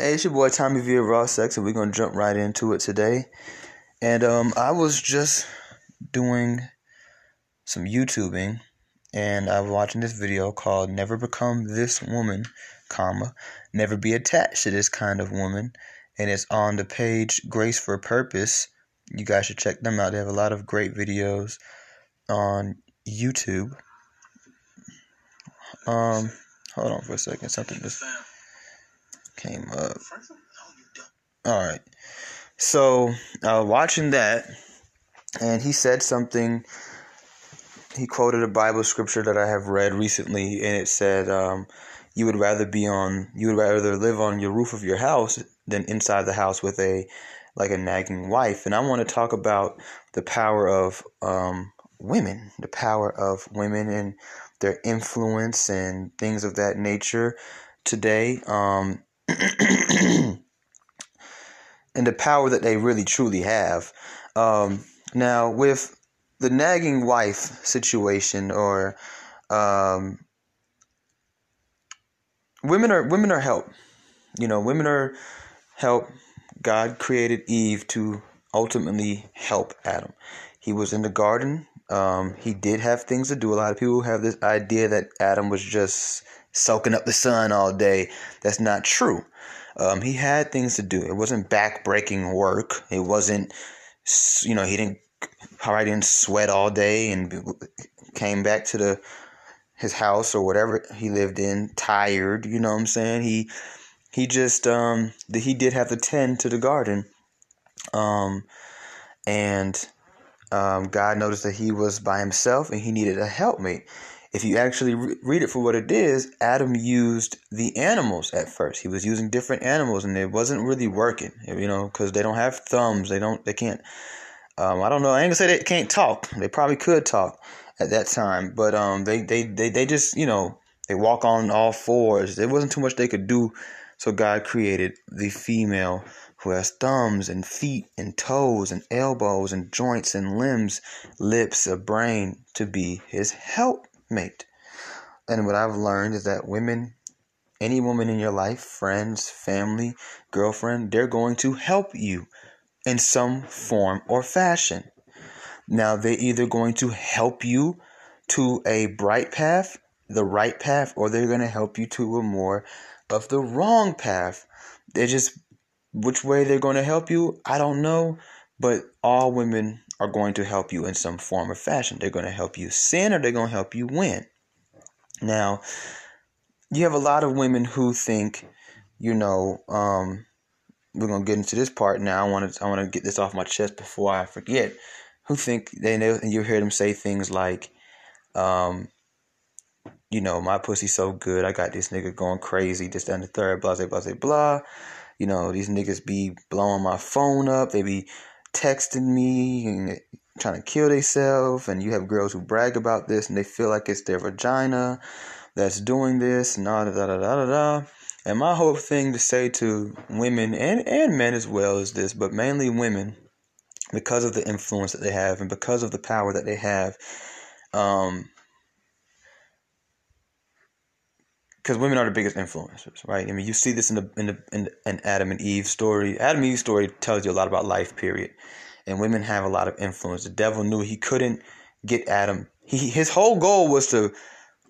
Hey, it's your boy Tommy via Raw Sex, and we're gonna jump right into it today. And um, I was just doing some YouTubing, and I was watching this video called "Never Become This Woman," comma, never be attached to this kind of woman, and it's on the page Grace for Purpose. You guys should check them out. They have a lot of great videos on YouTube. Um, hold on for a second. Something just came up. All right. So was watching that, and he said something. He quoted a Bible scripture that I have read recently, and it said, um, "You would rather be on, you would rather live on your roof of your house than inside the house with a, like a nagging wife." And I want to talk about the power of um, women, the power of women and their influence and things of that nature today. Um, and the power that they really truly have. Um, now, with the nagging wife situation, or um, women are women are help. You know, women are help. God created Eve to ultimately help Adam. He was in the garden. Um, he did have things to do. A lot of people have this idea that Adam was just soaking up the sun all day. That's not true. Um, he had things to do. It wasn't back-breaking work. It wasn't, you know, he didn't probably didn't sweat all day and came back to the his house or whatever he lived in tired. You know what I'm saying? He he just um he did have to tend to the garden, um, and um, God noticed that he was by himself and he needed a helpmate if you actually re- read it for what it is, Adam used the animals at first. He was using different animals, and it wasn't really working. You know, because they don't have thumbs. They don't. They can't. Um, I don't know. I ain't gonna say they can't talk. They probably could talk at that time, but um, they they they they just you know they walk on all fours. There wasn't too much they could do. So God created the female who has thumbs and feet and toes and elbows and joints and limbs, lips, a brain to be his help mate. And what I've learned is that women, any woman in your life, friends, family, girlfriend, they're going to help you in some form or fashion. Now, they're either going to help you to a bright path, the right path, or they're going to help you to a more of the wrong path. They're just, which way they're going to help you, I don't know. But all women are going to help you in some form or fashion. They're going to help you sin or they're going to help you win. Now, you have a lot of women who think, you know, um, we're gonna get into this part now. I want to I want to get this off my chest before I forget. Who think they know? And you hear them say things like, um, you know, my pussy's so good. I got this nigga going crazy. This and the third. Blah blah blah blah. You know, these niggas be blowing my phone up. They be texting me and trying to kill themselves and you have girls who brag about this and they feel like it's their vagina that's doing this and da da da da da. And my whole thing to say to women and, and men as well is this but mainly women because of the influence that they have and because of the power that they have um because women are the biggest influencers, right? I mean, you see this in the in the in, the, in Adam and Eve story. Adam and Eve story tells you a lot about life, period. And women have a lot of influence. The devil knew he couldn't get Adam. He his whole goal was to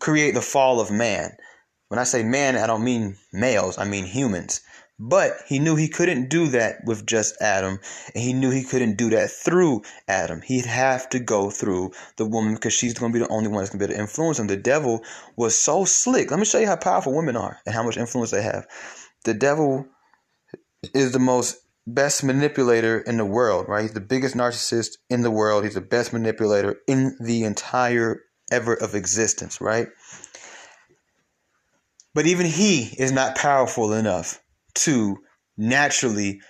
create the fall of man. When I say man, I don't mean males. I mean humans. But he knew he couldn't do that with just Adam, and he knew he couldn't do that through Adam. He'd have to go through the woman because she's going to be the only one that's going to be able to influence him. The devil was so slick. Let me show you how powerful women are and how much influence they have. The devil is the most best manipulator in the world, right? He's the biggest narcissist in the world. He's the best manipulator in the entire ever of existence, right? But even he is not powerful enough to naturally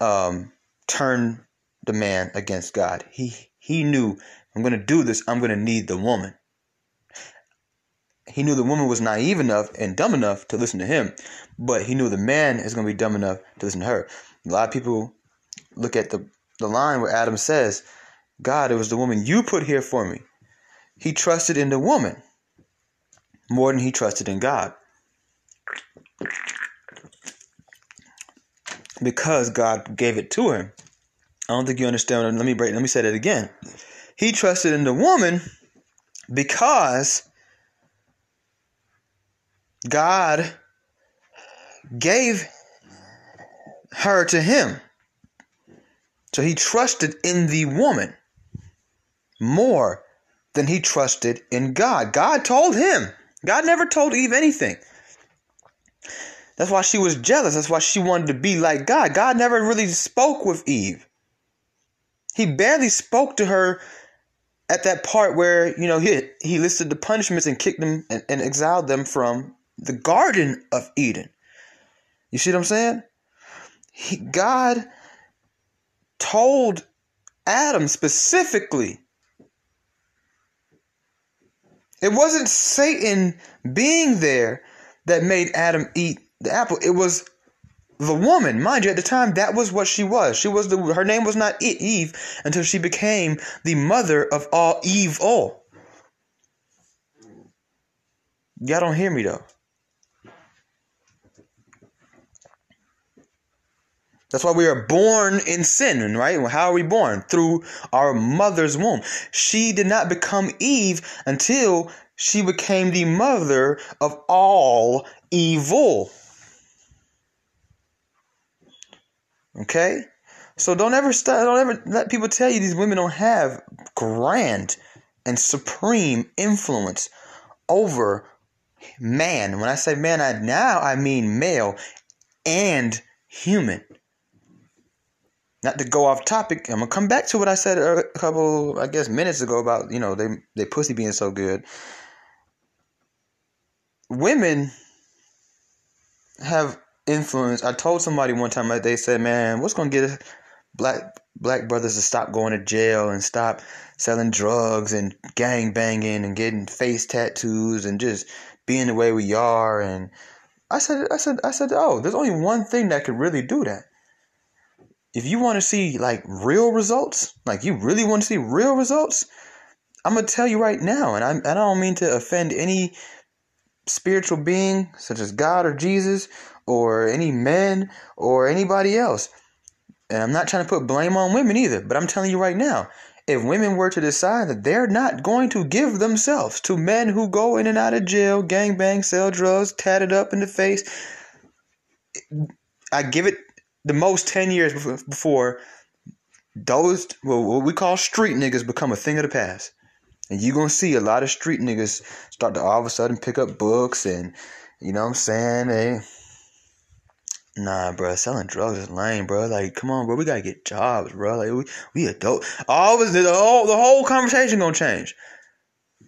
um, turn the man against God. He he knew I'm going to do this. I'm going to need the woman. He knew the woman was naive enough and dumb enough to listen to him, but he knew the man is going to be dumb enough to listen to her. A lot of people look at the the line where Adam says, "God, it was the woman you put here for me." He trusted in the woman more than he trusted in God. Because God gave it to him. I don't think you understand. Let me break. Let me say that again. He trusted in the woman because God gave her to him. So he trusted in the woman more than he trusted in God. God told him. God never told Eve anything. That's why she was jealous. That's why she wanted to be like God. God never really spoke with Eve. He barely spoke to her at that part where, you know, he, he listed the punishments and kicked them and, and exiled them from the Garden of Eden. You see what I'm saying? He, God told Adam specifically. It wasn't Satan being there that made Adam eat the apple. It was the woman, mind you, at the time that was what she was. She was the her name was not Eve until she became the mother of all evil. Y'all don't hear me though. That's why we are born in sin, right? How are we born? Through our mother's womb. She did not become Eve until she became the mother of all evil. Okay? So don't ever st- don't ever let people tell you these women don't have grand and supreme influence over man. When I say man, I now I mean male and human. Not to go off topic, I'm gonna come back to what I said er, a couple, I guess, minutes ago about you know they they pussy being so good. Women have influence. I told somebody one time that they said, "Man, what's gonna get black black brothers to stop going to jail and stop selling drugs and gang banging and getting face tattoos and just being the way we are?" And I said, I said, I said, "Oh, there's only one thing that could really do that." If you want to see like real results, like you really want to see real results, I'm gonna tell you right now, and I, I don't mean to offend any spiritual being such as God or Jesus or any men or anybody else. And I'm not trying to put blame on women either, but I'm telling you right now, if women were to decide that they're not going to give themselves to men who go in and out of jail, gang bang, sell drugs, tatted up in the face, I give it the most 10 years before those, well, what we call street niggas become a thing of the past. And you're going to see a lot of street niggas start to all of a sudden pick up books and, you know what I'm saying? They, Nah, bro, selling drugs is lame, bro. Like, come on, bro, we gotta get jobs, bro. Like, we, we adult. All of the whole the whole conversation gonna change.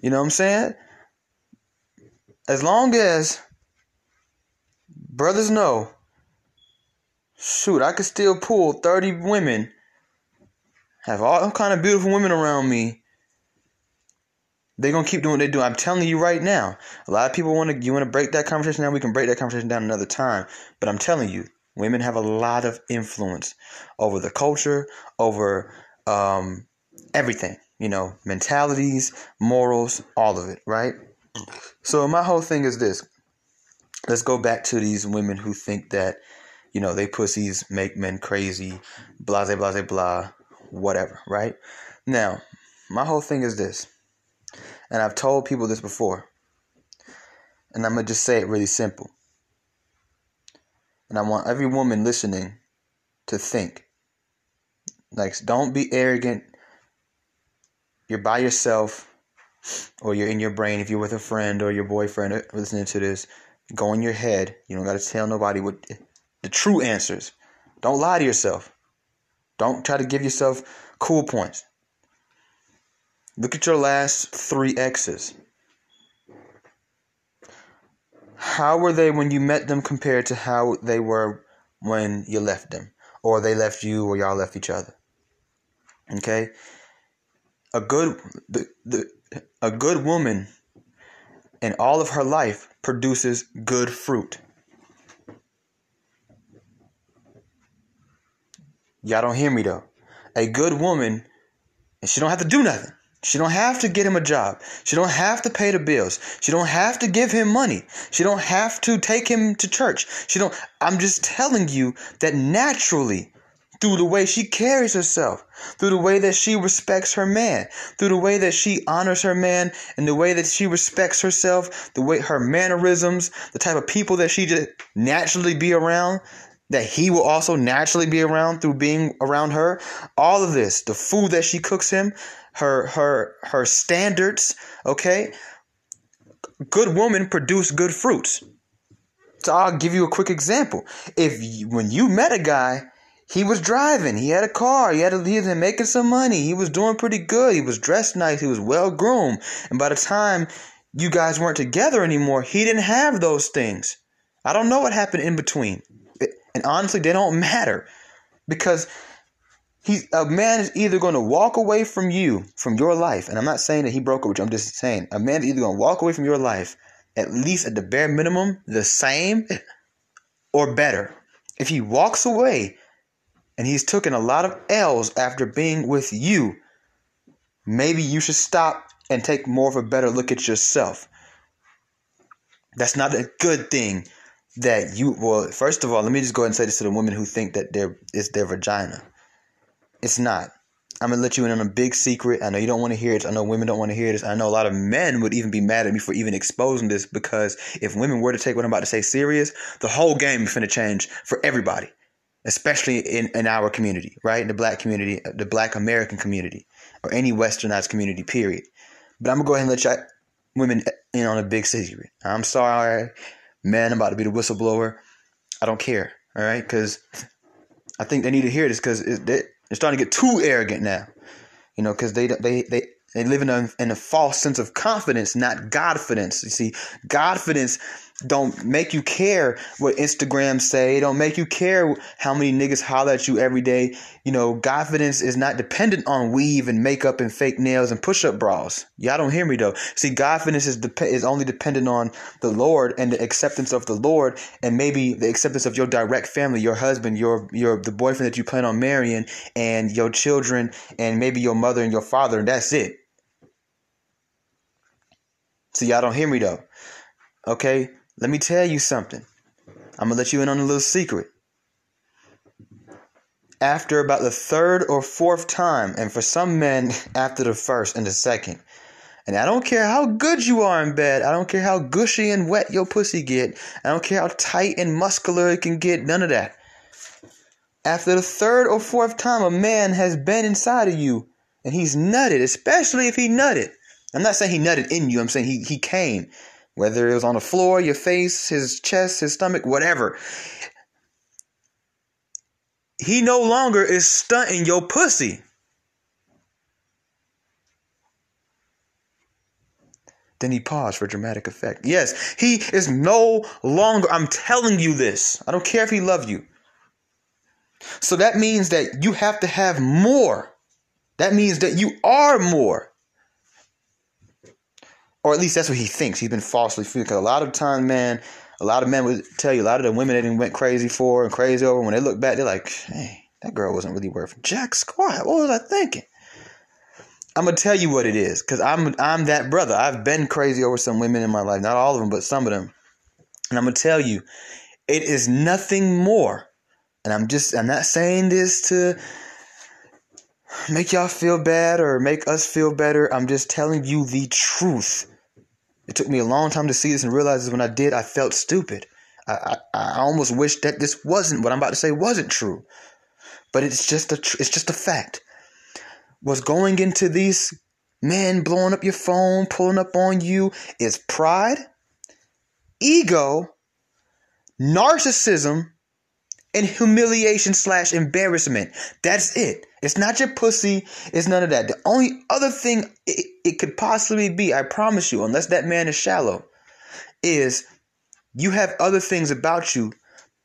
You know what I'm saying? As long as brothers know, shoot, I could still pull thirty women, have all kind of beautiful women around me, they're gonna keep doing what they do. I'm telling you right now. A lot of people want to you want to break that conversation down. We can break that conversation down another time. But I'm telling you, women have a lot of influence over the culture, over um, everything. You know, mentalities, morals, all of it. Right. So my whole thing is this. Let's go back to these women who think that, you know, they pussies make men crazy, blah blah blah blah, whatever. Right. Now, my whole thing is this and I've told people this before. And I'm going to just say it really simple. And I want every woman listening to think. Like, don't be arrogant. You're by yourself, or you're in your brain if you're with a friend or your boyfriend uh, listening to this. Go in your head. You don't got to tell nobody what the true answers. Don't lie to yourself. Don't try to give yourself cool points. Look at your last three exes. How were they when you met them compared to how they were when you left them? Or they left you or y'all left each other? Okay? A good the, the a good woman in all of her life produces good fruit. Y'all don't hear me though. A good woman, and she don't have to do nothing. She don't have to get him a job. She don't have to pay the bills. She don't have to give him money. She don't have to take him to church. She don't I'm just telling you that naturally through the way she carries herself, through the way that she respects her man, through the way that she honors her man, and the way that she respects herself, the way her mannerisms, the type of people that she just naturally be around, that he will also naturally be around through being around her. All of this, the food that she cooks him, her her her standards, okay? Good women produce good fruits. So I'll give you a quick example. If you, when you met a guy, he was driving, he had a car, he had a, he was making some money, he was doing pretty good, he was dressed nice, he was well groomed, and by the time you guys weren't together anymore, he didn't have those things. I don't know what happened in between. And honestly, they don't matter because he's a man is either going to walk away from you, from your life. And I'm not saying that he broke up with you. I'm just saying a man is either going to walk away from your life, at least at the bare minimum, the same or better. If he walks away and he's taken a lot of L's after being with you, maybe you should stop and take more of a better look at yourself. That's not a good thing that you well first of all let me just go ahead and say this to the women who think that their it's their vagina it's not. I'm gonna let you in on a big secret. I know you don't want to hear it i know women don't want to hear this. I know a lot of men would even be mad at me for even exposing this because if women were to take what i'm about to say serious the whole game is to change for everybody especially in, in our community right? In the black community uh, the black american community or any westernized community period. But i'm gonna go ahead and let you women uh, in on a big secret. I'm sorry man, I'm about to be the whistleblower. I don't care. All right, because I think they need to hear this because they're starting to get too arrogant now. You know, because they they they they live in a in a false sense of confidence, not godfidence. You see, godfidence don't make you care what Instagram say. Don't make you care how many niggas holler at you every day. You know, confidence is not dependent on weave and makeup and fake nails and push-up bras. Y'all don't hear me though. See, confidence is dep- is only dependent on the Lord and the acceptance of the Lord and maybe the acceptance of your direct family, your husband, your your the boyfriend that you plan on marrying, and your children, and maybe your mother and your father, and that's it. See, y'all don't hear me though. Okay? Let me tell you something. I'm going to let you in on a little secret. After about the third or fourth time, and for some men, after the first and the second, and I don't care how good you are in bed. I don't care how gushy and wet your pussy get. I don't care how tight and muscular it can get. None of that. After the third or fourth time a man has been inside of you and he's nutted, especially if he nutted. I'm not saying he nutted in you. I'm saying he, he came whether it was on the floor, your face, his chest, his stomach, whatever. He no longer is stunting your pussy. Then he paused for dramatic effect. Yes, he is no longer, I'm telling you this. I don't care if he loved you. So that means that you have to have more. That means that you are more or at least that's what he thinks. He's been falsely fooled. Because a lot of times, man, a lot of men would tell you, a lot of the women that went crazy for and crazy over, when they look back, they're like, hey, that girl wasn't really worth jack squat. What was I thinking? I'm gonna tell you what it is, cause I'm I'm that brother. I've been crazy over some women in my life, not all of them, but some of them, and I'm gonna tell you, it is nothing more. And I'm just I'm not saying this to make y'all feel bad or make us feel better. I'm just telling you the truth. It took me a long time to see this and realize this. When I did, I felt stupid. I, I, I almost wish that this wasn't what I'm about to say wasn't true, but it's just a it's just a fact. What's going into these men blowing up your phone, pulling up on you is pride, ego, narcissism, and humiliation slash embarrassment. That's it. It's not your pussy. It's none of that. The only other thing it, it could possibly be, I promise you, unless that man is shallow, is you have other things about you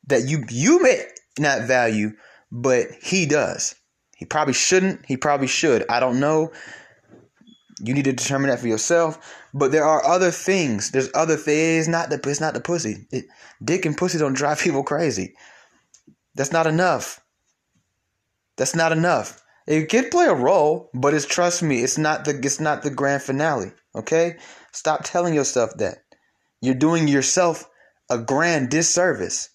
that you you may not value, but he does. He probably shouldn't. He probably should. I don't know. You need to determine that for yourself. But there are other things. There's other things. Not the it's not the pussy. It, dick and pussy don't drive people crazy. That's not enough. That's not enough. It could play a role, but it's trust me, it's not the it's not the grand finale. Okay, stop telling yourself that. You're doing yourself a grand disservice.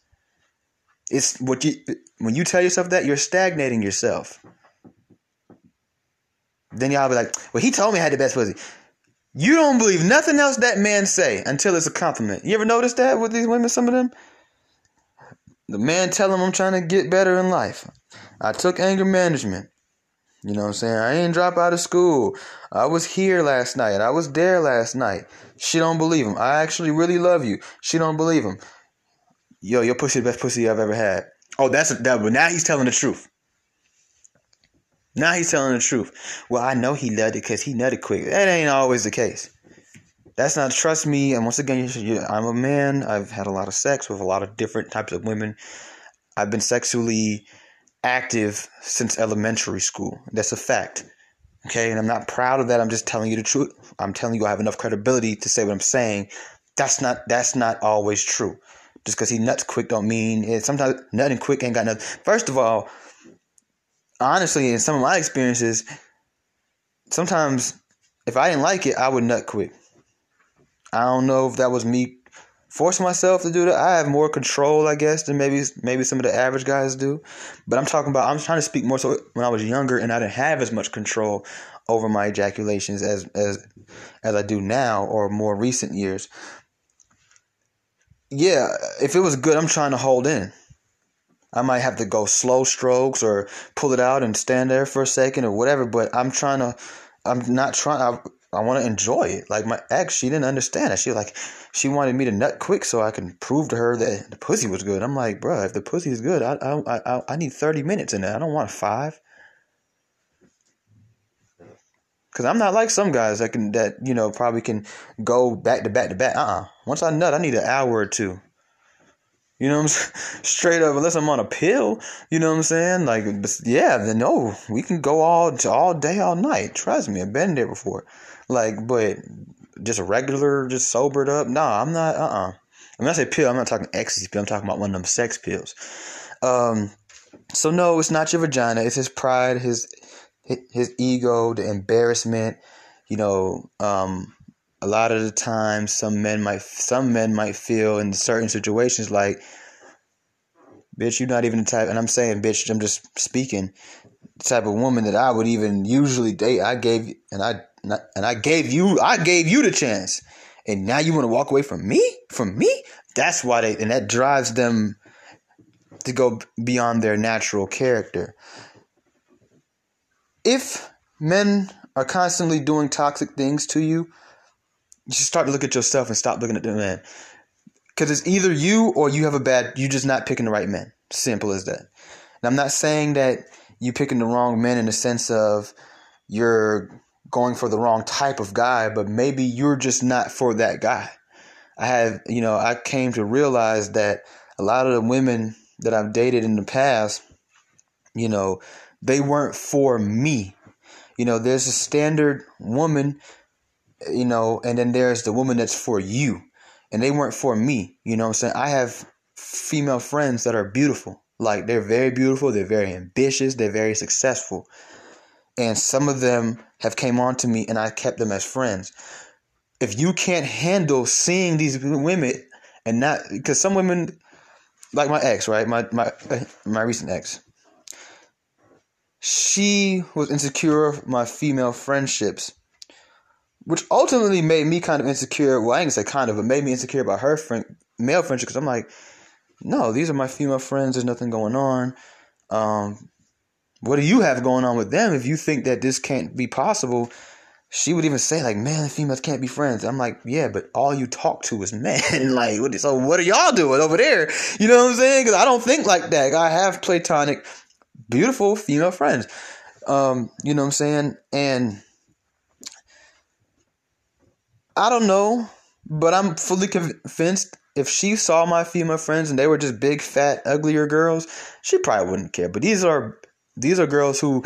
It's what you when you tell yourself that you're stagnating yourself. Then y'all be like, "Well, he told me I had the best pussy." You don't believe nothing else that man say until it's a compliment. You ever notice that with these women? Some of them, the man tell them I'm trying to get better in life. I took anger management. You know what I'm saying? I ain't drop out of school. I was here last night. I was there last night. She don't believe him. I actually really love you. She don't believe him. Yo, your pussy the best pussy I've ever had. Oh, that's a, that. But now he's telling the truth. Now he's telling the truth. Well, I know he loved it because he nutted quick. That ain't always the case. That's not trust me. And once again, I'm a man. I've had a lot of sex with a lot of different types of women. I've been sexually active since elementary school. That's a fact. Okay, and I'm not proud of that. I'm just telling you the truth. I'm telling you I have enough credibility to say what I'm saying. That's not that's not always true. Just because he nuts quick don't mean it. Sometimes nutting quick ain't got nothing. First of all, honestly, in some of my experiences, sometimes if I didn't like it, I would nut quick. I don't know if that was me force myself to do that. I have more control, I guess, than maybe maybe some of the average guys do. But I'm talking about I'm trying to speak more so when I was younger and I didn't have as much control over my ejaculations as as as I do now or more recent years. Yeah, if it was good, I'm trying to hold in. I might have to go slow strokes or pull it out and stand there for a second or whatever, but I'm trying to I'm not trying I, I want to enjoy it. Like my ex, she didn't understand it. She like she wanted me to nut quick so I can prove to her that the pussy was good. I'm like, bro, if the pussy is good, I I I, I need 30 minutes in it. I don't want five. Cause I'm not like some guys that can that you know probably can go back to back to back. Uh uh Once I nut, I need an hour or two. You know what I'm saying? Straight up, unless I'm on a pill. You know what I'm saying? Like, yeah, then no, we can go all all day, all night. Trust me, I've been there before. Like, but just regular, just sobered up. Nah, I'm not. Uh uh-uh. uh. When I say pill, I'm not talking ecstasy pill. I'm talking about one of them sex pills. Um, so no, it's not your vagina. It's his pride, his his ego, the embarrassment. You know, um, a lot of the time, some men might some men might feel in certain situations like, bitch, you're not even the type. And I'm saying, bitch, I'm just speaking the type of woman that I would even usually date. I gave and I and I gave you I gave you the chance, and now you want to walk away from me? From me? That's why they and that drives them to go beyond their natural character. If men are constantly doing toxic things to you, you start to look at yourself and stop looking at the men. Because it's either you or you have a bad, you're just not picking the right men. Simple as that. And I'm not saying that you're picking the wrong men in the sense of you're going for the wrong type of guy, but maybe you're just not for that guy. I have, you know, I came to realize that a lot of the women that I've dated in the past, you know, they weren't for me. You know, there's a standard woman, you know, and then there's the woman that's for you. And they weren't for me. You know I'm saying? I have female friends that are beautiful. Like they're very beautiful, they're very ambitious, they're very successful. And some of them have came on to me and I kept them as friends. If you can't handle seeing these women and not because some women like my ex, right? My my my recent ex. She was insecure of my female friendships, which ultimately made me kind of insecure. Well, I ain't say kind of, but made me insecure about her friend, male friendship because I'm like, no, these are my female friends. There's nothing going on. Um, what do you have going on with them if you think that this can't be possible? She would even say like, "Man, females can't be friends." I'm like, "Yeah, but all you talk to is men. like, what, so what are y'all doing over there? You know what I'm saying? Because I don't think like that. I have platonic, beautiful female friends. Um, you know what I'm saying? And I don't know, but I'm fully convinced if she saw my female friends and they were just big, fat, uglier girls, she probably wouldn't care. But these are these are girls who,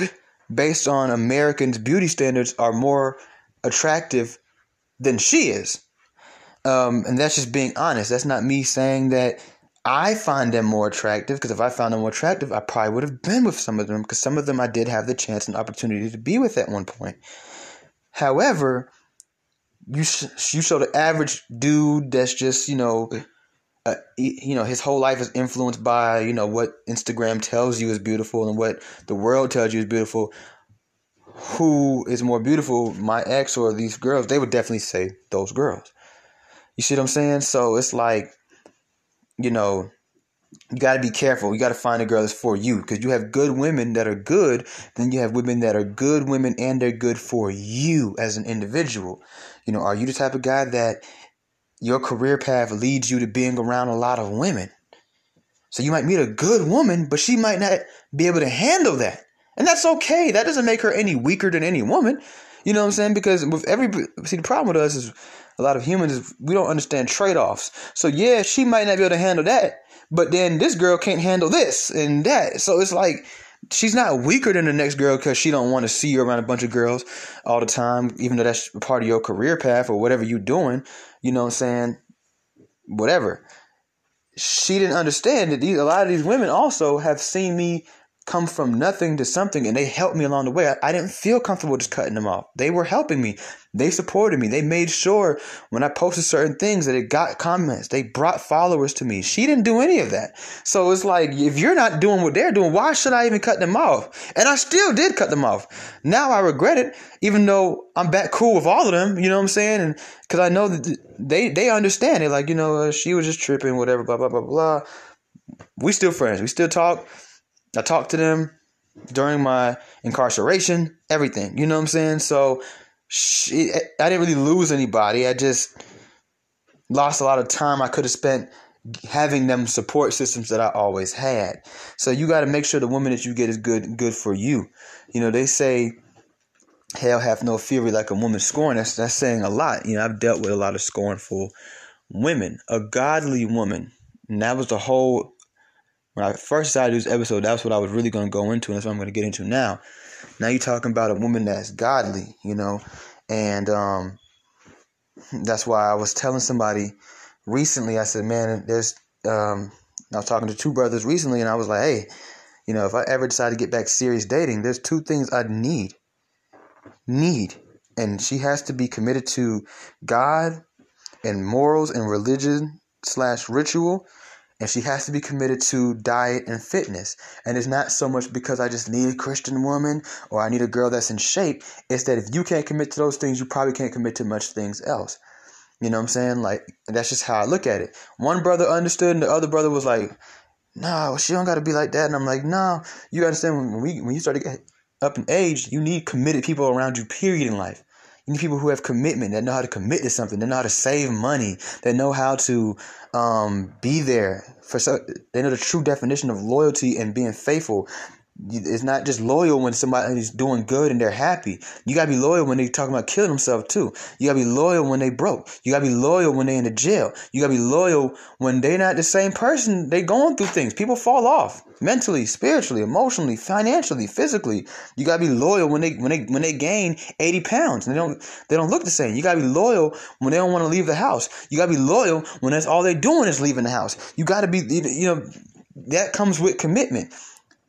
based on Americans' beauty standards, are more attractive than she is. Um, and that's just being honest. That's not me saying that I find them more attractive because if I found them more attractive, I probably would have been with some of them because some of them I did have the chance and opportunity to be with at one point. However, you sh- you show the average dude that's just you know, uh, you know his whole life is influenced by you know what Instagram tells you is beautiful and what the world tells you is beautiful. Who is more beautiful, my ex or these girls? They would definitely say those girls. You see what I'm saying? So it's like you know, you got to be careful. You got to find a girl that's for you because you have good women that are good. Then you have women that are good women and they're good for you as an individual. You know, are you the type of guy that your career path leads you to being around a lot of women? So you might meet a good woman, but she might not be able to handle that. And that's okay. That doesn't make her any weaker than any woman. You know what I'm saying? Because with every see the problem with us is a lot of humans we don't understand trade-offs. So yeah, she might not be able to handle that, but then this girl can't handle this and that. So it's like she's not weaker than the next girl because she don't want to see you around a bunch of girls all the time, even though that's part of your career path or whatever you're doing. You know what I'm saying? Whatever. She didn't understand that these, a lot of these women also have seen me come from nothing to something and they helped me along the way. I, I, didn't feel comfortable just cutting them off. They were helping me. They supported me. They made sure when I posted certain things that it got comments. They brought followers to me. She didn't do any of that. So it's like, if you're not doing what they're doing, why should I even cut them off? And I still did cut them off. Now I regret it, even though I'm back cool with all of them. You know what I'm saying? And because I know that they, they understand it. Like, you know, uh, she was just tripping, whatever, blah, blah, blah, blah. We still friends. We still talk I talk to them during my incarceration, everything. You know what I'm saying? So she, I didn't really lose anybody. I just lost a lot of time I could have spent having them support systems that I always had. So you got to make sure the woman that you get is good good for you. You know, they say hell hath no fury like a woman scorn. That's that's saying a lot. You know, I've dealt with a lot of scornful women. A godly woman. And that was the whole when I first decided to do this episode, that's what I was really going to go into, and that's what I'm going to get into now. Now you're talking about a woman that's godly, you know, and um, that's why I was telling somebody recently. I said, man, there's. Um, I was talking to two brothers recently, and I was like, hey, you know, if I ever decide to get back serious dating, there's two things I'd need. Need. And she has to be committed to God and morals and religion slash ritual and she has to be committed to diet and fitness. And it's not so much because I just need a Christian woman or I need a girl that's in shape. It's that if you can't commit to those things, you probably can't commit to much things else. You know what I'm saying? Like that's just how I look at it. One brother understood, and the other brother was like, "No, she don't got to be like that." And I'm like, "No, you understand when we when you start to get up in age, you need committed people around you. Period in life. You need people who have commitment, that know how to commit to something, that know how to save money, that know how to um, be there for. So, they know the true definition of loyalty and being faithful. It's not just loyal when somebody's doing good and they're happy. You gotta be loyal when they talking about killing themselves too. You gotta be loyal when they broke. You gotta be loyal when they in the jail. You gotta be loyal when they're not the same person. They going through things. People fall off mentally, spiritually, emotionally, financially, physically. You gotta be loyal when they when they when they gain eighty pounds and they don't they don't look the same. You gotta be loyal when they don't want to leave the house. You gotta be loyal when that's all they're doing is leaving the house. You gotta be you know that comes with commitment.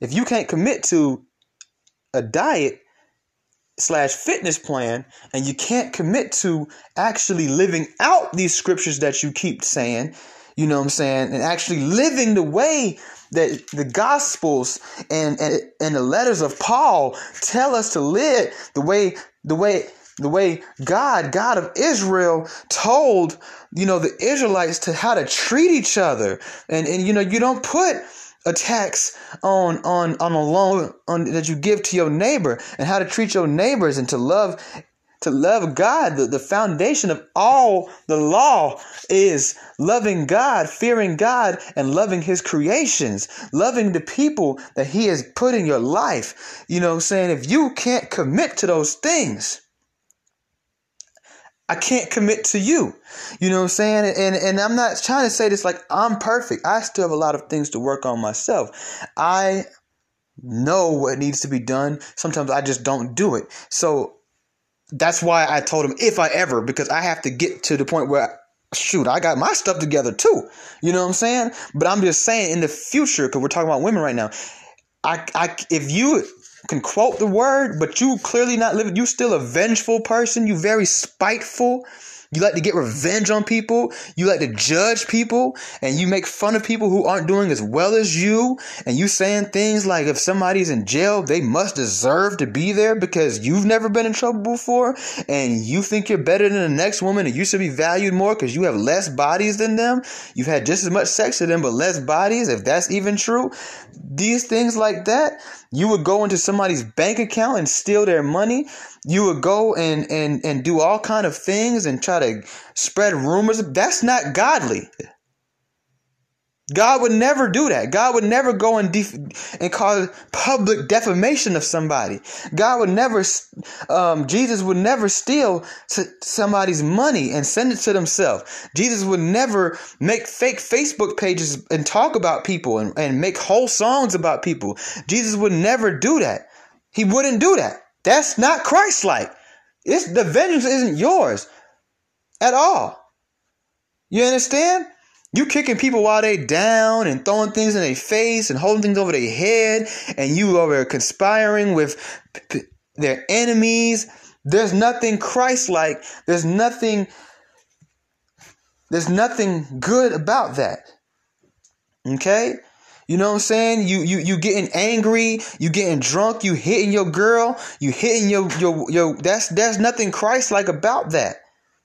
If you can't commit to a diet slash fitness plan and you can't commit to actually living out these scriptures that you keep saying, you know what I'm saying, and actually living the way that the gospels and, and and the letters of Paul tell us to live the way the way the way God, God of Israel, told you know the Israelites to how to treat each other, and and you know you don't put a tax on on on a loan on, that you give to your neighbor and how to treat your neighbors and to love to love God. The, the foundation of all the law is loving God fearing God and loving his creations loving the people that he has put in your life. You know saying? If you can't commit to those things I can't commit to you. You know what I'm saying? And and I'm not trying to say this like I'm perfect. I still have a lot of things to work on myself. I know what needs to be done. Sometimes I just don't do it. So that's why I told him if I ever because I have to get to the point where shoot, I got my stuff together too. You know what I'm saying? But I'm just saying in the future, because we're talking about women right now. I, I, if you can quote the word, but you clearly not living, you still a vengeful person. You very spiteful. You like to get revenge on people. You like to judge people and you make fun of people who aren't doing as well as you. And you saying things like if somebody's in jail, they must deserve to be there because you've never been in trouble before and you think you're better than the next woman and you should be valued more because you have less bodies than them. You've had just as much sex with them, but less bodies, if that's even true. These things like that, you would go into somebody's bank account and steal their money. You would go and, and, and do all kind of things and try to spread rumors. That's not godly. God would never do that. God would never go and def- and cause public defamation of somebody. God would never, um, Jesus would never steal somebody's money and send it to themselves. Jesus would never make fake Facebook pages and talk about people and, and make whole songs about people. Jesus would never do that. He wouldn't do that. That's not Christ-like. It's the vengeance isn't yours at all. You understand? You kicking people while they down and throwing things in their face and holding things over their head, and you over conspiring with p- their enemies. There's nothing Christ-like. There's nothing. There's nothing good about that. Okay. You know what I'm saying? You you you getting angry, you getting drunk, you hitting your girl, you hitting your your your that's that's nothing Christ like about that.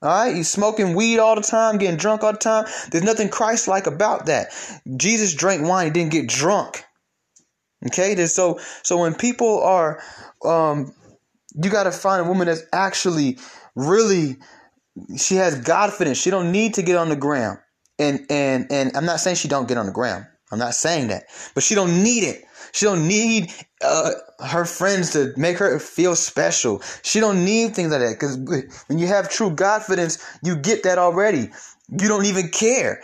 All right, you smoking weed all the time, getting drunk all the time. There's nothing Christ-like about that. Jesus drank wine; he didn't get drunk. Okay, There's so so when people are, um, you got to find a woman that's actually really, she has Godfidence. She don't need to get on the ground. And and and I'm not saying she don't get on the ground. I'm not saying that, but she don't need it. She don't need uh, her friends to make her feel special. She don't need things like that because when you have true confidence, you get that already you don't even care.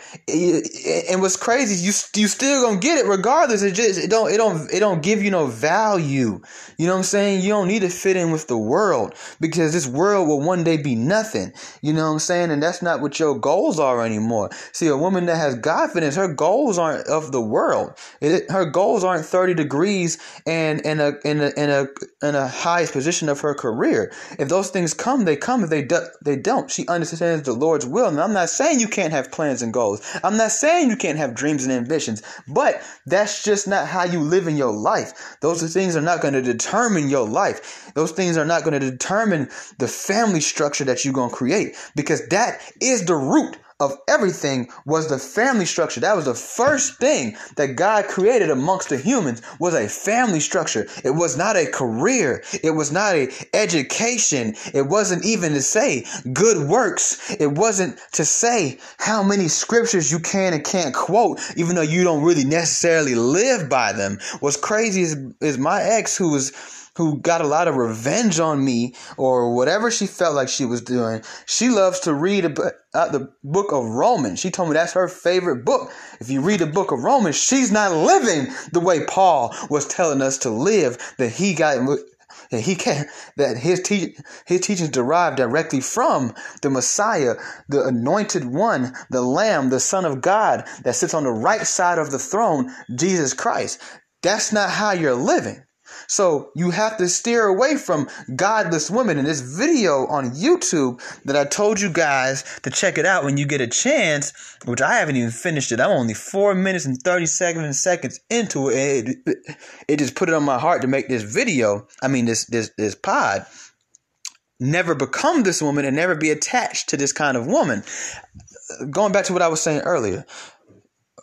And what's crazy is you you still gonna get it regardless. It just it don't it don't it don't give you no value. You know what I'm saying? You don't need to fit in with the world because this world will one day be nothing. You know what I'm saying? And that's not what your goals are anymore. See, a woman that has confidence, her goals aren't of the world. It, her goals aren't 30 degrees and in a in a in a in a highest position of her career. If those things come, they come. If they do, they don't. She understands the Lord's will. And I'm not saying saying you can't have plans and goals. I'm not saying you can't have dreams and ambitions, but that's just not how you live in your life. Those things are not going to determine your life. Those things are not going to determine the family structure that you're going to create because that is the root of everything was the family structure. That was the first thing that God created amongst the humans was a family structure. It was not a career. It was not a education. It wasn't even to say good works. It wasn't to say how many scriptures you can and can't quote, even though you don't really necessarily live by them. What's crazy is, is my ex who was who got a lot of revenge on me or whatever she felt like she was doing. She loves to read about uh, the book of Romans. She told me that's her favorite book. If you read the book of Romans, she's not living the way Paul was telling us to live. That he got that he can that his te- his teachings derive directly from the Messiah, the anointed one, the Lamb, the Son of God that sits on the right side of the throne, Jesus Christ. That's not how you're living. So you have to steer away from godless women. In this video on YouTube that I told you guys to check it out when you get a chance, which I haven't even finished it. I'm only four minutes and 37 seconds into it. It, it just put it on my heart to make this video. I mean, this, this, this pod. Never become this woman and never be attached to this kind of woman. Going back to what I was saying earlier,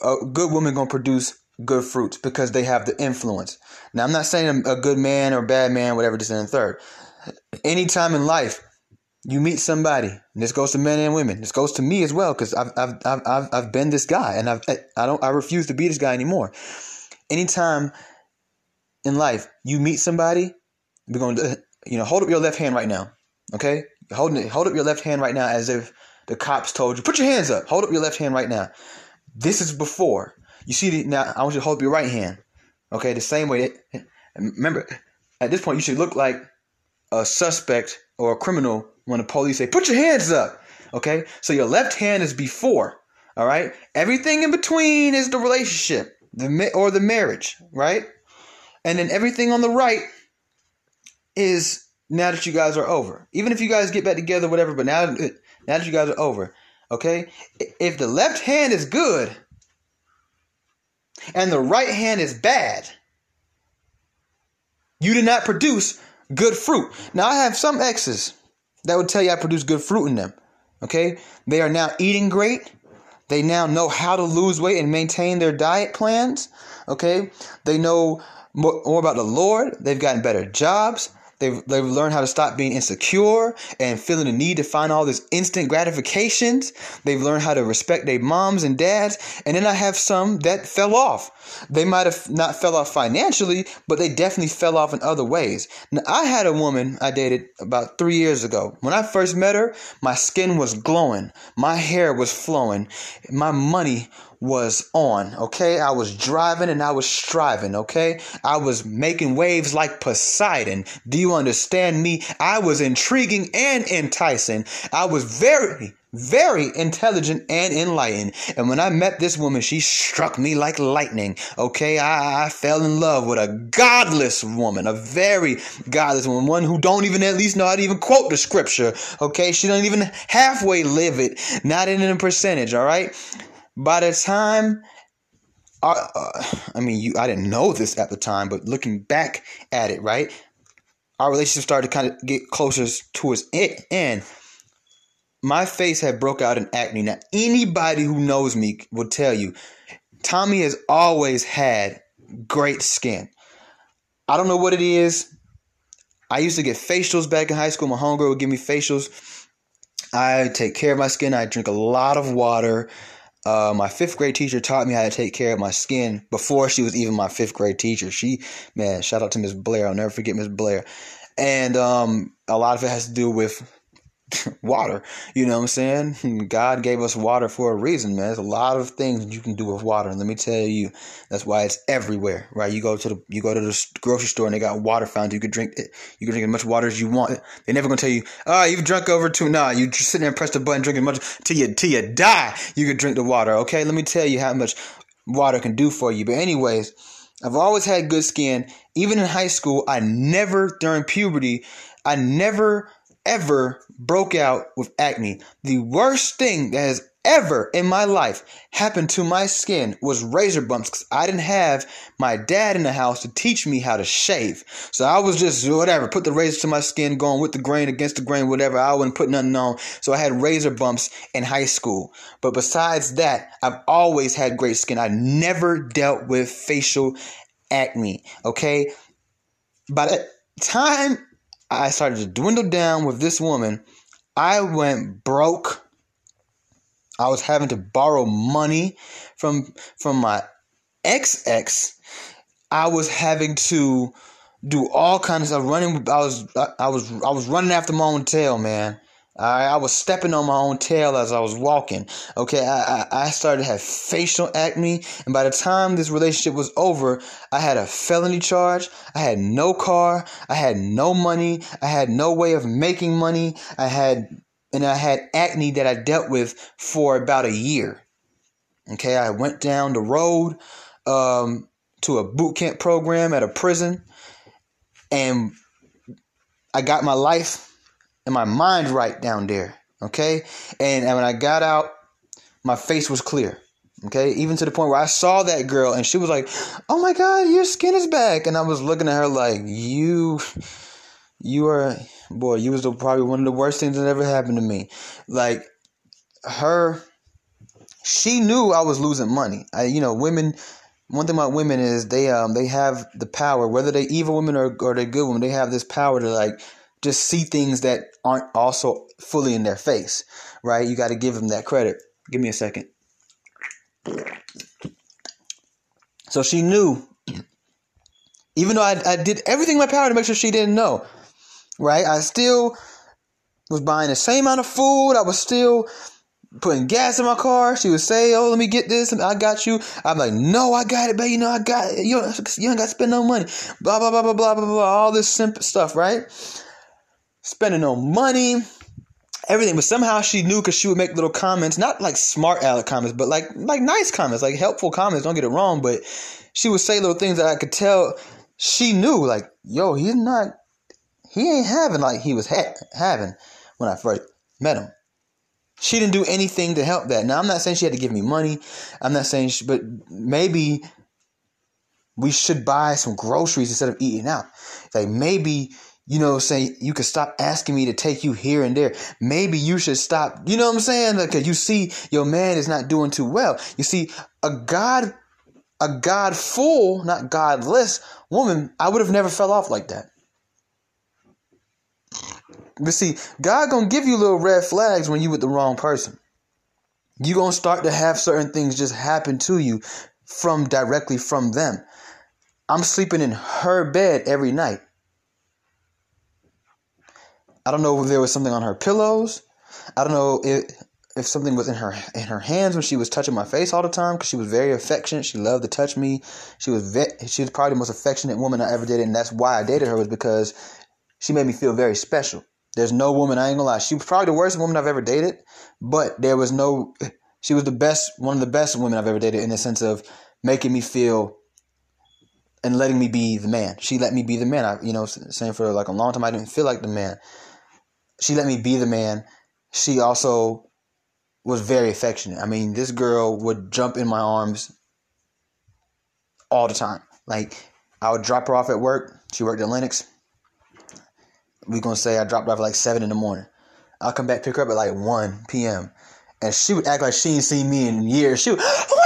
a good woman gonna produce good fruits because they have the influence. Now, I'm not saying a good man or bad man, whatever, this and the third. Anytime in life you meet somebody, and this goes to men and women, this goes to me as well, because I've, I've, I've, I've been this guy and I've, I don't, I refuse to be this guy anymore. Anytime in life you meet somebody, we're going to, uh, you know, hold up your left hand right now. Okay. Holding it, hold up your left hand right now as if the cops told you, put your hands up, hold up your left hand right now. This is before. You see, the, now I want you to hold your right hand. Okay, the same way. Remember, at this point, you should look like a suspect or a criminal when the police say, "Put your hands up." Okay? So your left hand is before. All right? Everything in between is the relationship the or the marriage, right? And then everything on the right is now that you guys are over. Even if you guys get back together, whatever, but now, now that you guys are over, okay? If the left hand is good and the right hand is bad, you did not produce good fruit. Now, I have some exes that would tell you I produce good fruit in them, okay? They are now eating great. They now know how to lose weight and maintain their diet plans, okay? They know more, about the Lord. They've gotten better jobs. They've, they've learned how to stop being insecure and feeling the need to find all this instant gratifications. They've learned how to respect their moms and dads. And then I have some that fell off. They might have not fell off financially, but they definitely fell off in other ways. Now, I had a woman I dated about three years ago. When I first met her, my skin was glowing, my hair was flowing, my money was on, okay? I was driving and I was striving, okay? I was making waves like Poseidon. Do you understand me? I was intriguing and enticing. I was very, very intelligent and enlightened. And when I met this woman, she struck me like lightning. Okay, I, I, fell in love with a godless woman, a very godless woman, one who don't even at least know how to even quote the scripture. Okay, she don't even halfway live it, not in a percentage. All right, by the time I, uh, I mean, you, I didn't know this at the time, but looking back at it, right, our relationship started to kind of get closer towards it, and my face had broke out in acne. Now, anybody who knows me will tell you, Tommy has always had great skin. I don't know what it is. I used to get facials back in high school. My homegirl would give me facials. I take care of my skin. I drink a lot of water. Uh, my fifth grade teacher taught me how to take care of my skin before she was even my fifth grade teacher. She, man, shout out to Miss Blair. I'll never forget Miss Blair. And um, a lot of it has to do with water. You know what I'm saying? God gave us water for a reason, man. There's a lot of things you can do with water. And let me tell you, that's why it's everywhere, right? You go to the you go to the grocery store and they got water fountain. You could drink it. You can drink as much water as you want. They're never gonna tell you, oh, you've drunk over two. Nah, you just sit there and press the button, drinking much till you till you die. You could drink the water. Okay, let me tell you how much water can do for you. But anyways. I've always had good skin. Even in high school, I never, during puberty, I never ever broke out with acne. The worst thing that has ever in my life happened to my skin was razor bumps because I didn't have my dad in the house to teach me how to shave. So I was just whatever, put the razor to my skin, going with the grain, against the grain, whatever. I wouldn't put nothing on. So I had razor bumps in high school. But besides that, I've always had great skin. I never dealt with facial acne. Okay. By the time I started to dwindle down with this woman. I went broke. I was having to borrow money from from my ex ex. I was having to do all kinds of. Running, I was I was I was running after my own tail, man. I, I was stepping on my own tail as I was walking. Okay, I, I, I started to have facial acne, and by the time this relationship was over, I had a felony charge. I had no car. I had no money. I had no way of making money. I had, and I had acne that I dealt with for about a year. Okay, I went down the road um, to a boot camp program at a prison, and I got my life and my mind right down there. Okay. And, and when I got out, my face was clear. Okay. Even to the point where I saw that girl and she was like, Oh my God, your skin is back. And I was looking at her like, You, you are, boy, you was the, probably one of the worst things that ever happened to me. Like, her, she knew I was losing money. I, you know, women, one thing about women is they um they have the power, whether they evil women or, or they good women, they have this power to like just see things that aren't also fully in their face, right? You got to give them that credit. Give me a second. So she knew, even though I, I did everything in my power to make sure she didn't know, right? I still was buying the same amount of food. I was still putting gas in my car. She would say, "Oh, let me get this. I got you." I'm like, "No, I got it, baby. You know, I got it. You don't, you don't got to spend no money." Blah blah blah blah blah blah blah. All this simple stuff, right? Spending no money. everything. But somehow she knew because she would make little comments, not like smart aleck comments, but like like nice comments, like helpful comments. Don't get it wrong, but she would say little things that I could tell she knew, like, yo, he's not, he ain't having like he was ha- having when I first met him. She didn't do anything to help that. Now I'm not saying she had to give me money. I'm not saying, she, but maybe we should buy some groceries instead of eating out. Like maybe you know, say you could stop asking me to take you here and there. Maybe you should stop. You know what I'm saying? Because you see, your man is not doing too well. You see, a God, a God full, not godless woman, I would have never fell off like that. But see, God gonna give you little red flags when you with the wrong person. You gonna start to have certain things just happen to you from directly from them. I'm sleeping in her bed every night. I don't know if there was something on her pillows. I don't know if if something was in her in her hands when she was touching my face all the time because she was very affectionate. She loved to touch me. She was ve- she was probably the most affectionate woman I ever dated, and that's why I dated her was because she made me feel very special. There's no woman I ain't gonna lie. She was probably the worst woman I've ever dated, but there was no. She was the best, one of the best women I've ever dated in the sense of making me feel and letting me be the man. She let me be the man. I, you know, saying for like a long time I didn't feel like the man she let me be the man. She also was very affectionate. I mean, this girl would jump in my arms all the time. Like, I would drop her off at work. She worked at Lennox. We're to say I dropped her off at like 7 in the morning. I'll come back, pick her up at like 1 p.m. And she would act like she ain't seen me in years. She would,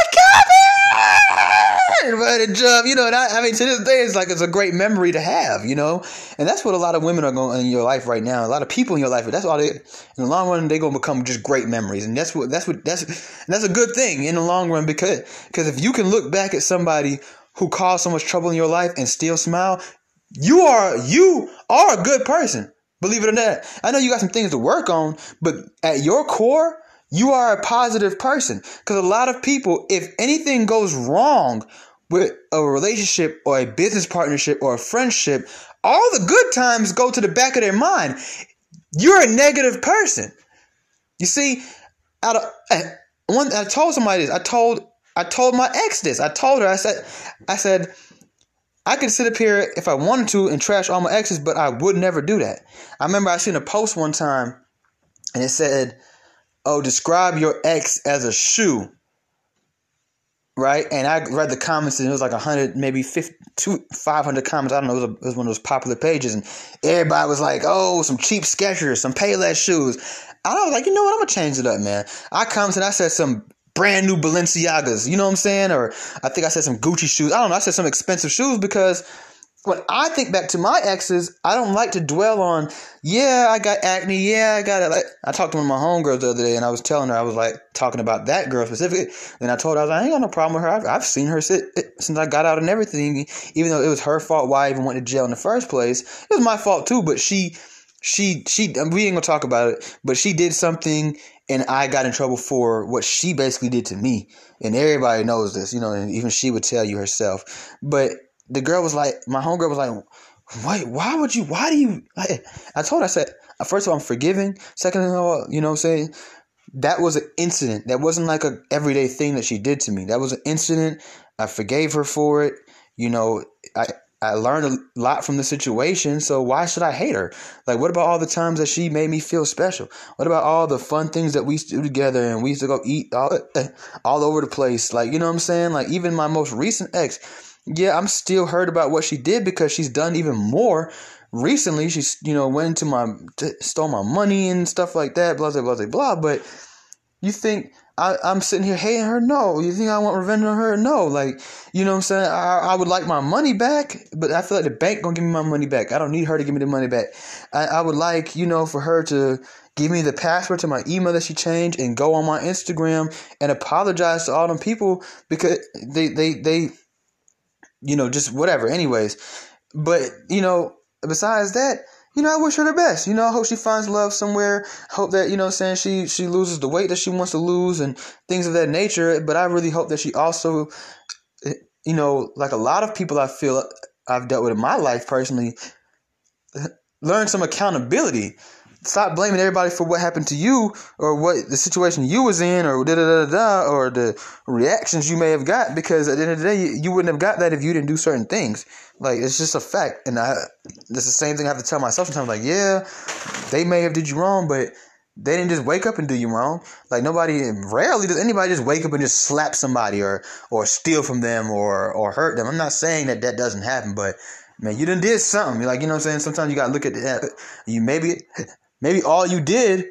oh my God, and jump, you know. And I, I, mean, to this day, it's like it's a great memory to have, you know. And that's what a lot of women are going in your life right now. A lot of people in your life. That's all they. In the long run, they're gonna become just great memories, and that's what that's what that's that's a good thing in the long run because because if you can look back at somebody who caused so much trouble in your life and still smile, you are you are a good person. Believe it or not. I know you got some things to work on, but at your core, you are a positive person. Because a lot of people, if anything goes wrong with a relationship or a business partnership or a friendship, all the good times go to the back of their mind. You're a negative person. You see, out of eh, one, I told somebody this. I told I told my ex this. I told her. I said, I said, I could sit up here if I wanted to and trash all my exes, but I would never do that. I remember I seen a post one time, and it said, "Oh, describe your ex as a shoe." Right? And I read the comments, and it was like 100, maybe 50, 500 comments. I don't know. It was, a, it was, one of those popular pages, and everybody was like, "Oh, some cheap Skechers, some Payless shoes." I was like, you know what? I'm gonna change it up, man. I commented, I said some brand new Balenciagas. You know what I'm saying? Or I think I said some Gucci shoes. I don't know. I said some expensive shoes because when I think back to my exes, I don't like to dwell on, yeah, I got acne, yeah, I got it. Like, I talked to one of my homegirls the other day and I was telling her, I was like talking about that girl specifically. And I told her, I was like, I ain't got no problem with her. I've, I've seen her sit eh, since I got out and everything, even though it was her fault why I even went to jail in the first place. It was my fault too, but she, she, she, we ain't gonna talk about it, but she did something and I got in trouble for what she basically did to me. And everybody knows this, you know, and even she would tell you herself. But the girl was like, my homegirl was like, wait, why would you, why do you, like, I told her, I said, uh, first of all, I'm forgiving. Second of all, you know what I'm saying? That was an incident. That wasn't like a everyday thing that she did to me. That was an incident. I forgave her for it. You know, I, I learned a lot from the situation, so why should I hate her? Like, what about all the times that she made me feel special? What about all the fun things that we used to do together and we used to go eat all, eh, all over the place? Like, you know what I'm saying? Like, even my most recent ex, yeah, I'm still hurt about what she did because she's done even more recently. She's, you know, went into my, stole my money and stuff like that, blah, blah, blah, blah, blah. But you think I, am sitting here hating her? No. You think I want revenge on her? No. Like, you know what I'm saying? I, I would like my money back, but I feel like the bank gonna give me my money back. I don't need her to give me the money back. I, I would like, you know, for her to give me the password to my email that she changed and go on my Instagram and apologize to all them people because they, they, they, you know, just whatever. Anyways, but you know, besides that, you know, I wish her the best. You know, I hope she finds love somewhere. Hope that, you know, saying she she loses the weight that she wants to lose and things of that nature. But I really hope that she also, eh, you know, like a lot of people I feel I've dealt with in my life personally, learn some accountability. Stop blaming everybody for what happened to you or what the situation you was in or da da da da or the reactions you may have got because at the end of the day you, you wouldn't have got that if you didn't do certain things. Like it's just a fact, and I that's the same thing I have to tell myself sometimes. Like yeah, they may have did you wrong, but they didn't just wake up and do you wrong. Like nobody, rarely does anybody just wake up and just slap somebody or or steal from them or or hurt them. I'm not saying that that doesn't happen, but man, you done did something. Like you know what I'm saying. Sometimes you gotta look at that. You maybe maybe all you did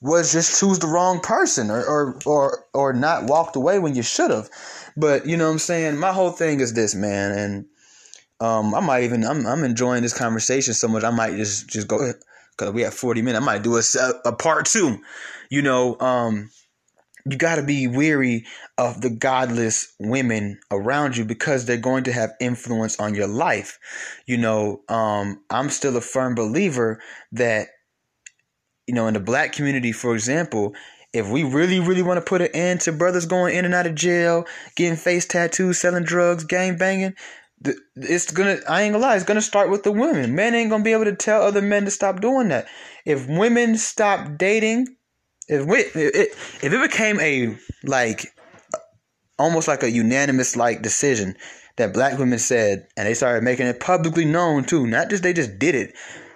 was just choose the wrong person or or or, or not walked away when you should have. But you know what I'm saying. My whole thing is this, man, and um, I might even I'm I'm enjoying this conversation so much I might just just go because we have 40 minutes. I might do a, a part two. You know, um, you got to be weary of the godless women around you because they're going to have influence on your life. You know, um, I'm still a firm believer that, you know, in the black community, for example, if we really, really want to put an end to brothers going in and out of jail, getting face tattoos, selling drugs, gang banging, it's gonna I ain't gonna lie, it's gonna start with the women. Men ain't gonna be able to tell other men to stop doing that. If women stop dating, if we, if it became a like almost like a unanimous like decision that black women said and they started making it publicly known too, not just they just did it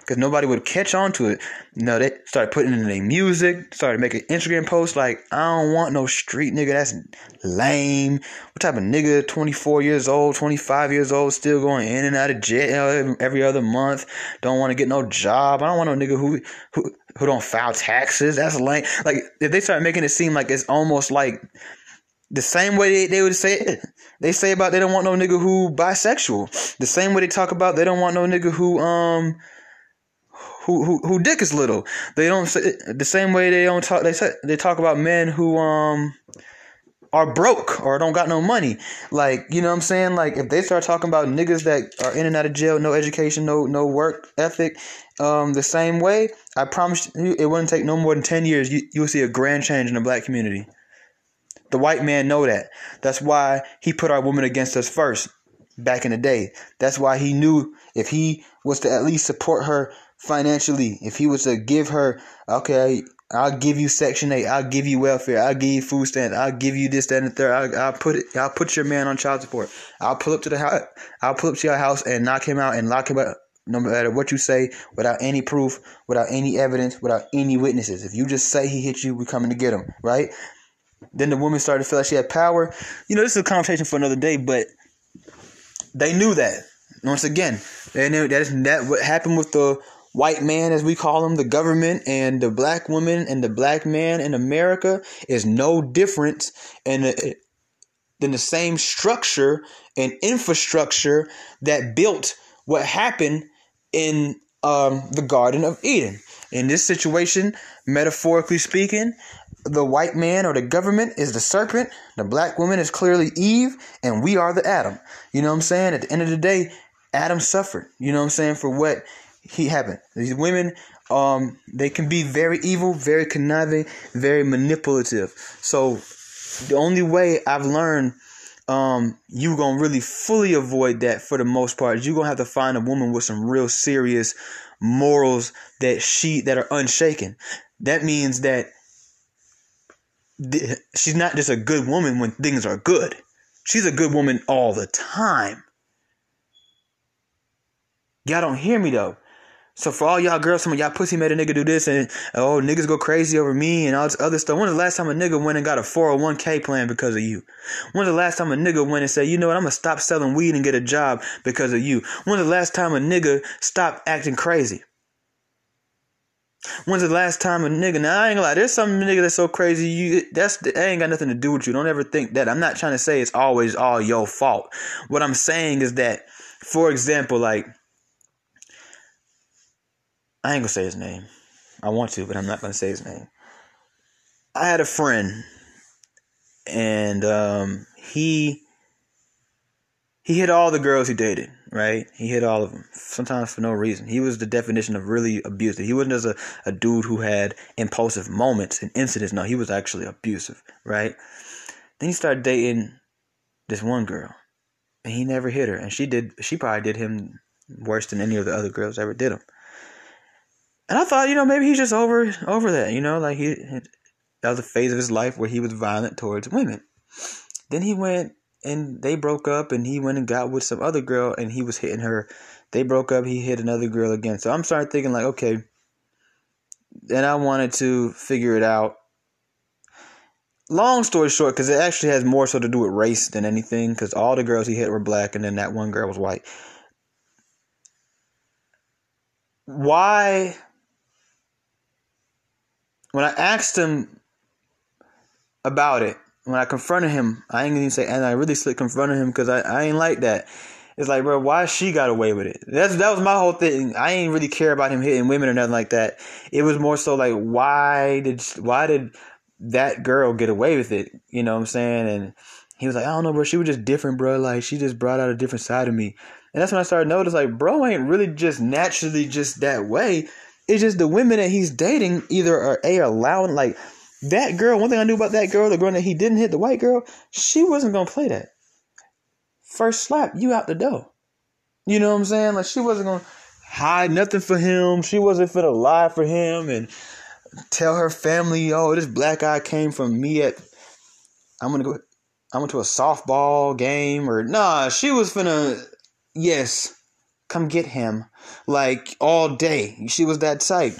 because nobody would catch on to it. Know, they started putting in their music, started making Instagram posts like, I don't want no street nigga, that's lame. What type of nigga, 24 years old, 25 years old, still going in and out of jail every other month, don't want to get no job. I don't want no nigga who, who, who don't file taxes. That's lame. Like, if they start making it seem like it's almost like the same way they, they would say it, they say about they don't want no nigga who bisexual. The same way they talk about they don't want no nigga who um who who who dick is little. They don't say the same way they don't talk. They say they talk about men who um are broke or don't got no money. Like, you know what I'm saying? Like if they start talking about niggas that are in and out of jail, no education, no no work ethic, um, the same way, I promise you it wouldn't take no more than ten years. You you'll see a grand change in the black community. The white man know that. That's why he put our women against us first back in the day. That's why he knew if he was to at least support her financially, if he was to give her, okay, I'll give you Section Eight, I'll give you welfare, I'll give you food stamps, I'll give you this, that, and the third. I'll, I'll put it, I'll put your man on child support. I'll pull up to the house, I'll pull up to your house and knock him out and lock him up. No matter what you say, without any proof, without any evidence, without any witnesses. If you just say he hit you, we're coming to get him, right? Then the woman started to feel like she had power. You know, this is a conversation for another day, but they knew that. Once again, they knew that that what happened with the white man, as we call him, the government, and the black woman and the black man in America is no different in the, than the same structure and infrastructure that built what happened in um, the Garden of Eden. In this situation, metaphorically speaking, the white man or the government is the serpent, the black woman is clearly Eve, and we are the Adam. You know what I'm saying? At the end of the day, Adam suffered. You know what I'm saying? For what he happened. These women, um, they can be very evil, very conniving, very manipulative. So the only way I've learned um, you gonna really fully avoid that for the most part is you gonna have to find a woman with some real serious morals that she that are unshaken. That means that th- she's not just a good woman when things are good. She's a good woman all the time. Y'all don't hear me though. So for all y'all girls, some of y'all pussy made a nigga do this and oh niggas go crazy over me and all this other stuff. When's the last time a nigga went and got a 401k plan because of you? When's the last time a nigga went and said, you know what, I'm gonna stop selling weed and get a job because of you? When's the last time a nigga stopped acting crazy? When's the last time a nigga? Now I ain't gonna lie. There's some nigga that's so crazy. You that's that ain't got nothing to do with you. Don't ever think that. I'm not trying to say it's always all your fault. What I'm saying is that, for example, like I ain't gonna say his name. I want to, but I'm not gonna say his name. I had a friend, and um, he he hit all the girls he dated. Right? He hit all of them. Sometimes for no reason. He was the definition of really abusive. He wasn't just a, a dude who had impulsive moments and incidents. No, he was actually abusive. Right? Then he started dating this one girl, and he never hit her, and she did. She probably did him worse than any of the other girls ever did him. And I thought, you know, maybe he's just over over that, you know, like he that was a phase of his life where he was violent towards women. Then he went and they broke up and he went and got with some other girl and he was hitting her. They broke up, he hit another girl again. So I'm starting thinking like, okay. Then I wanted to figure it out. Long story short, because it actually has more so to do with race than anything, because all the girls he hit were black and then that one girl was white. Why when I asked him about it, when I confronted him, I ain't even say, and I really slick confronted him because I, I ain't like that. It's like, bro, why she got away with it? That's that was my whole thing. I ain't really care about him hitting women or nothing like that. It was more so like, why did why did that girl get away with it? You know what I'm saying? And he was like, I don't know, bro. She was just different, bro. Like she just brought out a different side of me. And that's when I started notice, like, bro, ain't really just naturally just that way. It's just the women that he's dating either are a allowing like that girl. One thing I knew about that girl, the girl that he didn't hit, the white girl, she wasn't gonna play that. First slap, you out the door. You know what I'm saying? Like she wasn't gonna hide nothing for him. She wasn't gonna lie for him and tell her family, oh, this black guy came from me at I'm gonna go I went to a softball game or nah, she was finna yes, come get him like all day. She was that type.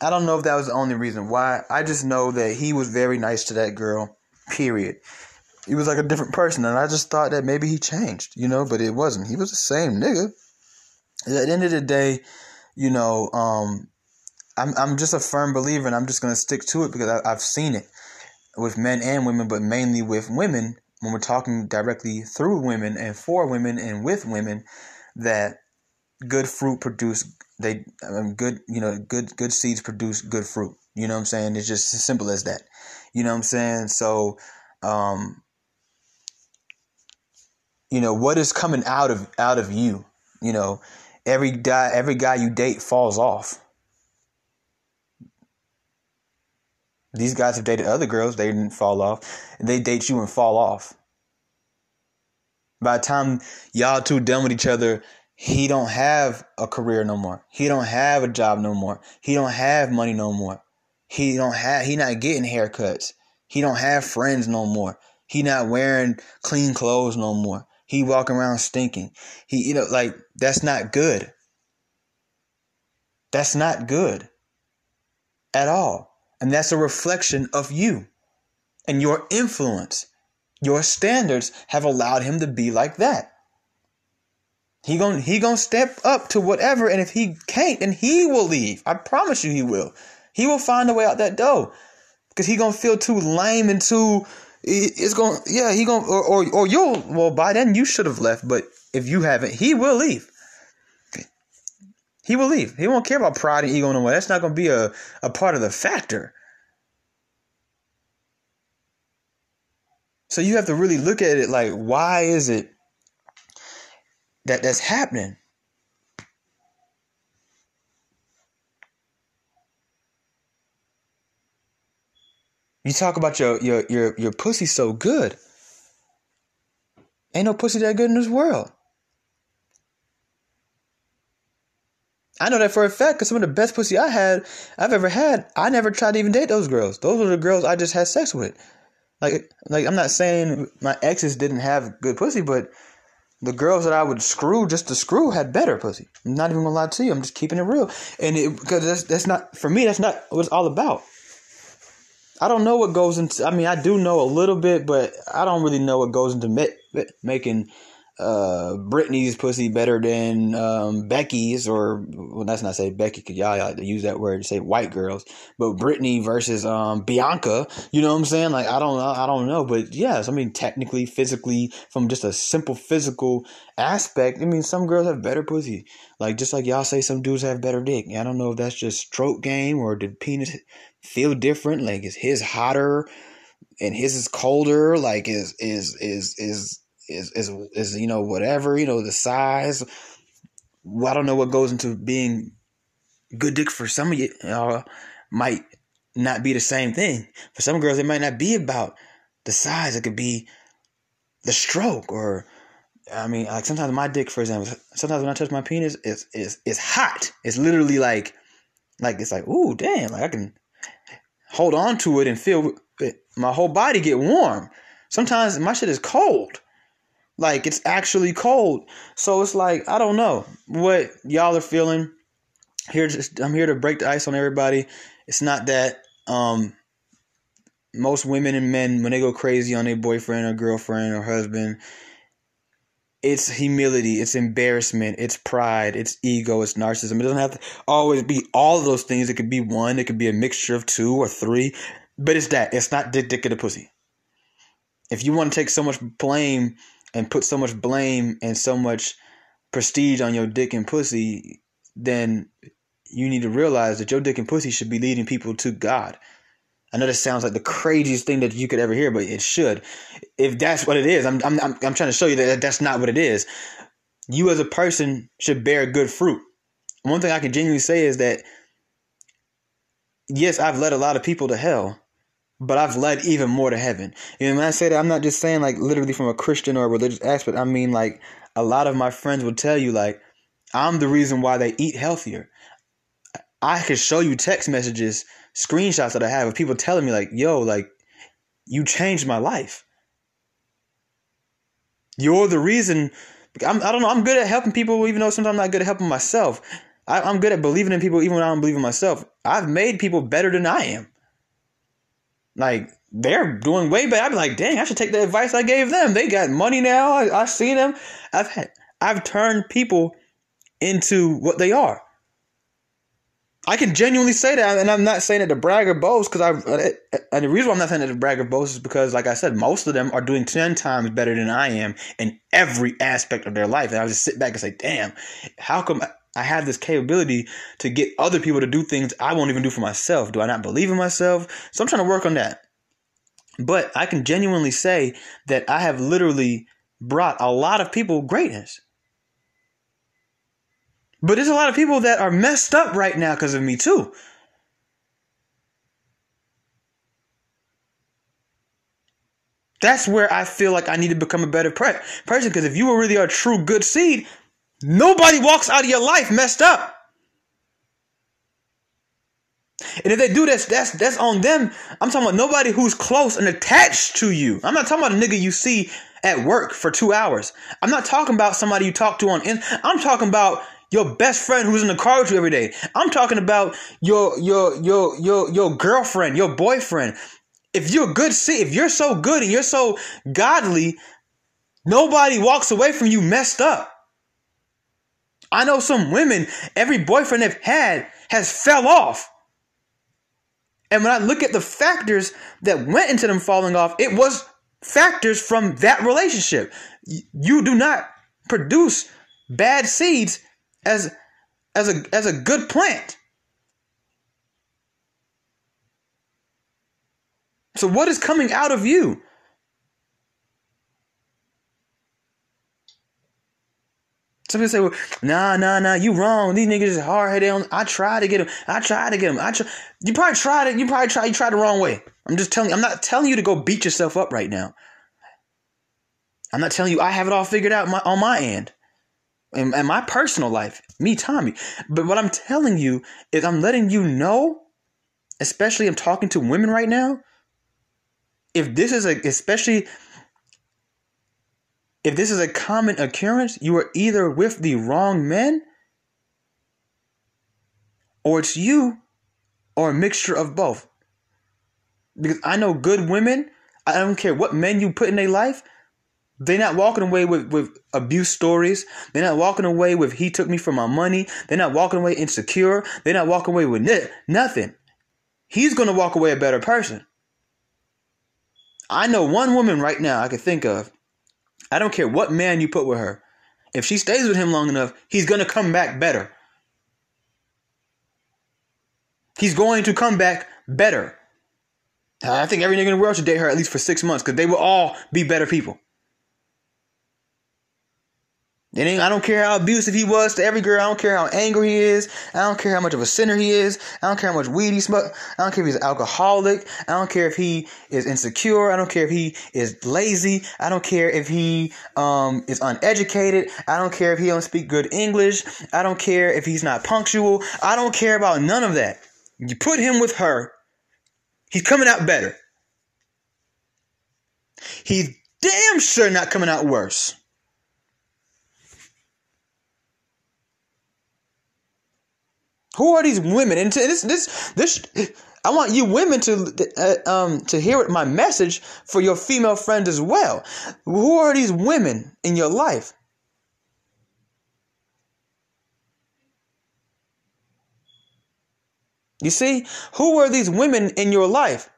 I don't know if that was the only reason why. I just know that he was very nice to that girl. Period. He was like a different person, and I just thought that maybe he changed, you know, but it wasn't. He was the same nigga. At the end of the day, you know, um, I'm I'm just a firm believer, and I'm just gonna stick to it because I, I've seen it with men and women, but mainly with women when we're talking directly through women and for women and with women that good fruit produce they good you know good good seeds produce good fruit. You know what i'm saying? It's just as simple as that. You know what i'm saying? So um you know what is coming out of out of you? You know every guy every guy you date falls off. These guys have dated other girls they didn't fall off. They date you and fall off. By the time y'all two done with each other he don't have a career no more. He don't have a job no more. He don't have money no more. He don't have he not getting haircuts. He don't have friends no more. He not wearing clean clothes no more. He walking around stinking. He you know like that's not good. That's not good at all. And that's a reflection of you and your influence. Your standards have allowed him to be like that. He going he gonna step up to whatever, and if he can't, then he will leave. I promise you, he will. He will find a way out that door because he gonna feel too lame and too. It's gonna yeah he gonna or or, or you'll well by then you should have left, but if you haven't, he will leave. He will leave. He won't care about pride and ego no more. That's not gonna be a, a part of the factor. So you have to really look at it like, why is it that that's happening. You talk about your your your your pussy so good. Ain't no pussy that good in this world. I know that for a fact because some of the best pussy I had, I've ever had, I never tried to even date those girls. Those were the girls I just had sex with. Like, like I'm not saying my exes didn't have good pussy, but the girls that I would screw just to screw had better pussy. I'm not even gonna lie to you. I'm just keeping it real, and it, because that's that's not for me. That's not what it's all about. I don't know what goes into. I mean, I do know a little bit, but I don't really know what goes into making uh Brittany's pussy better than um Becky's or well that's not say Becky because y'all like to use that word to say white girls but Brittany versus um Bianca you know what I'm saying? Like I don't know I don't know but yes I mean technically physically from just a simple physical aspect I mean some girls have better pussy. Like just like y'all say some dudes have better dick. I don't know if that's just stroke game or did penis feel different? Like is his hotter and his is colder? Like is is is is is is is you know whatever you know the size. Well, I don't know what goes into being good dick for some of you. Uh, might not be the same thing for some girls. It might not be about the size. It could be the stroke or. I mean, like sometimes my dick, for example, sometimes when I touch my penis, it's it's it's hot. It's literally like Like it's like, ooh, damn, like I can hold on to it and feel it, my whole body get warm. Sometimes my shit is cold. Like it's actually cold. So it's like, I don't know what y'all are feeling. Here just I'm here to break the ice on everybody. It's not that um most women and men when they go crazy on their boyfriend or girlfriend or husband, it's humility, it's embarrassment, it's pride, it's ego, it's narcissism. It doesn't have to always be all of those things. It could be one, it could be a mixture of two or three, but it's that. It's not dick, dick, of the pussy. If you want to take so much blame and put so much blame and so much prestige on your dick and pussy, then you need to realize that your dick and pussy should be leading people to God. I know this sounds like the craziest thing that you could ever hear, but it should. If that's what it is, I'm I'm I'm, trying to show you that that's not what it is. You as a person should bear good fruit. One thing I can genuinely say is that yes, I've led a lot of people to hell, but I've led even more to heaven. And when I say that, I'm not just saying like literally from a Christian or a religious aspect. I mean like a lot of my friends will tell you like I'm the reason why they eat healthier. I can show you text messages screenshots that I have of people telling me like, "Yo, like you changed my life. You're the reason." I'm, I don't know. I'm good at helping people, even though sometimes I'm not good at helping myself. I, I'm good at believing in people, even when I don't believe in myself. I've made people better than I am. Like they're doing way better. I'm like, dang, I should take the advice I gave them. They got money now. I, I see them. I've had, I've turned people into what they are. I can genuinely say that, and I'm not saying it to brag or boast, because I. Uh, uh, and the reason why I'm not saying it to brag or boast is because, like I said, most of them are doing ten times better than I am in every aspect of their life. And I just sit back and say, "Damn, how come I have this capability to get other people to do things I won't even do for myself? Do I not believe in myself?" So I'm trying to work on that. But I can genuinely say that I have literally brought a lot of people greatness. But there's a lot of people that are messed up right now because of me too. That's where I feel like I need to become a better pre- person because if you really a true good seed, nobody walks out of your life messed up. And if they do this, that's that's on them. I'm talking about nobody who's close and attached to you. I'm not talking about a nigga you see at work for two hours. I'm not talking about somebody you talk to on. I'm talking about your best friend who's in the car with you every day. I'm talking about your your your your your girlfriend, your boyfriend. If you're good, see, if you're so good and you're so godly, nobody walks away from you messed up. I know some women, every boyfriend they've had has fell off. And when I look at the factors that went into them falling off, it was factors from that relationship. You do not produce bad seeds as as a as a good plant. So what is coming out of you? Some people say, well, nah, nah, nah, you wrong. These niggas is hard headed. I try to get them. I try to get them. I try. You probably tried it. You probably tried. You tried the wrong way. I'm just telling you. I'm not telling you to go beat yourself up right now. I'm not telling you I have it all figured out my, on my end in my personal life, me, Tommy. But what I'm telling you is I'm letting you know, especially I'm talking to women right now. If this is a, especially if this is a common occurrence, you are either with the wrong men or it's you or a mixture of both. Because I know good women, I don't care what men you put in their life, they're not walking away with, with abuse stories. They're not walking away with he took me for my money. They're not walking away insecure. They're not walking away with n- nothing. He's going to walk away a better person. I know one woman right now I can think of. I don't care what man you put with her. If she stays with him long enough, he's going to come back better. He's going to come back better. I think every nigga in the world should date her at least for six months because they will all be better people. And I don't care how abusive he was to every girl. I don't care how angry he is. I don't care how much of a sinner he is. I don't care how much weed he smokes. I don't care if he's an alcoholic. I don't care if he is insecure. I don't care if he is lazy. I don't care if he um, is uneducated. I don't care if he don't speak good English. I don't care if he's not punctual. I don't care about none of that. You put him with her, he's coming out better. He's damn sure not coming out worse. Who are these women? And this, this, this. I want you women to uh, um to hear my message for your female friends as well. Who are these women in your life? You see, who are these women in your life?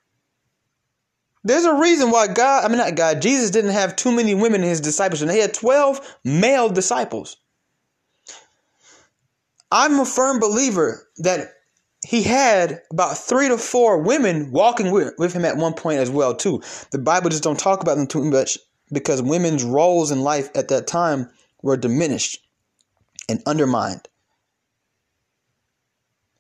There's a reason why God, I mean not God, Jesus didn't have too many women in his disciples, and he had 12 male disciples. I'm a firm believer that he had about three to four women walking with, him at one point as well too. The Bible just don't talk about them too much because women's roles in life at that time were diminished and undermined.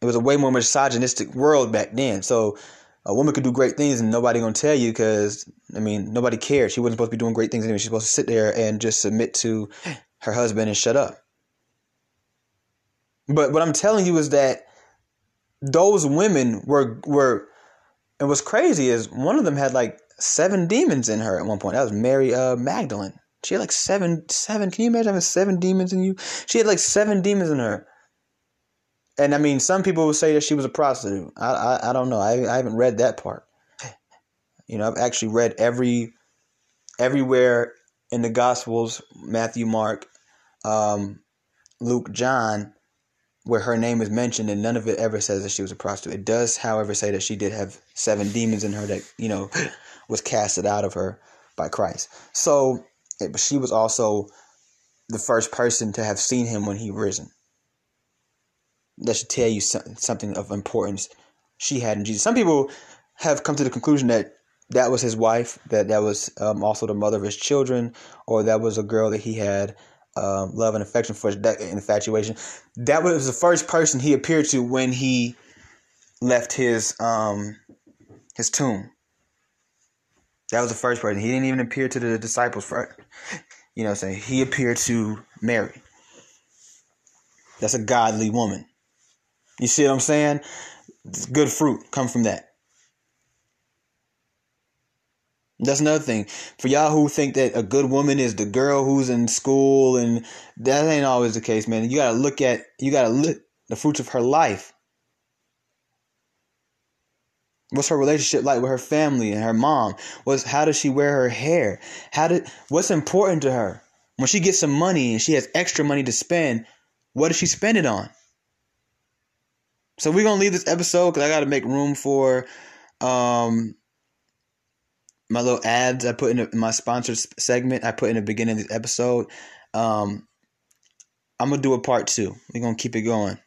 It was a way more misogynistic world back then. So a woman could do great things and nobody gonna tell you because I mean nobody cared. She wasn't supposed to be doing great things anyway. She's supposed to sit there and just submit to her husband and shut up. But what I'm telling you is that those women were were and what's crazy is one of them had like seven demons in her at one point. That was Mary uh, Magdalene. She had like seven seven. Can you imagine having seven demons in you? She had like seven demons in her. And I mean, some people would say that she was a prostitute. I I, I don't know. I I haven't read that part. You know, I've actually read every everywhere in the Gospels, Matthew, Mark, um, Luke, John where her name is mentioned and none of it ever says that she was a prostitute. It does, however, say that she did have seven demons in her that, you know, was casted out of her by Christ. So, but she was also the first person to have seen him when he risen. That should tell you something of importance she had in Jesus. Some people have come to the conclusion that that was his wife, that that was um, also the mother of his children, or that was a girl that he had um, love and affection for that infatuation. That was the first person he appeared to when he left his um, his tomb. That was the first person. He didn't even appear to the disciples first. You know, saying he appeared to Mary. That's a godly woman. You see what I'm saying? Good fruit come from that. That's another thing. For y'all who think that a good woman is the girl who's in school and that ain't always the case, man. You gotta look at you gotta look the fruits of her life. What's her relationship like with her family and her mom? What's how does she wear her hair? How did what's important to her? When she gets some money and she has extra money to spend, what does she spend it on? So we're gonna leave this episode because I gotta make room for um my little ads I put in, a, my sponsored segment I put in the beginning of the episode. Um, I'm gonna do a part two. We're gonna keep it going.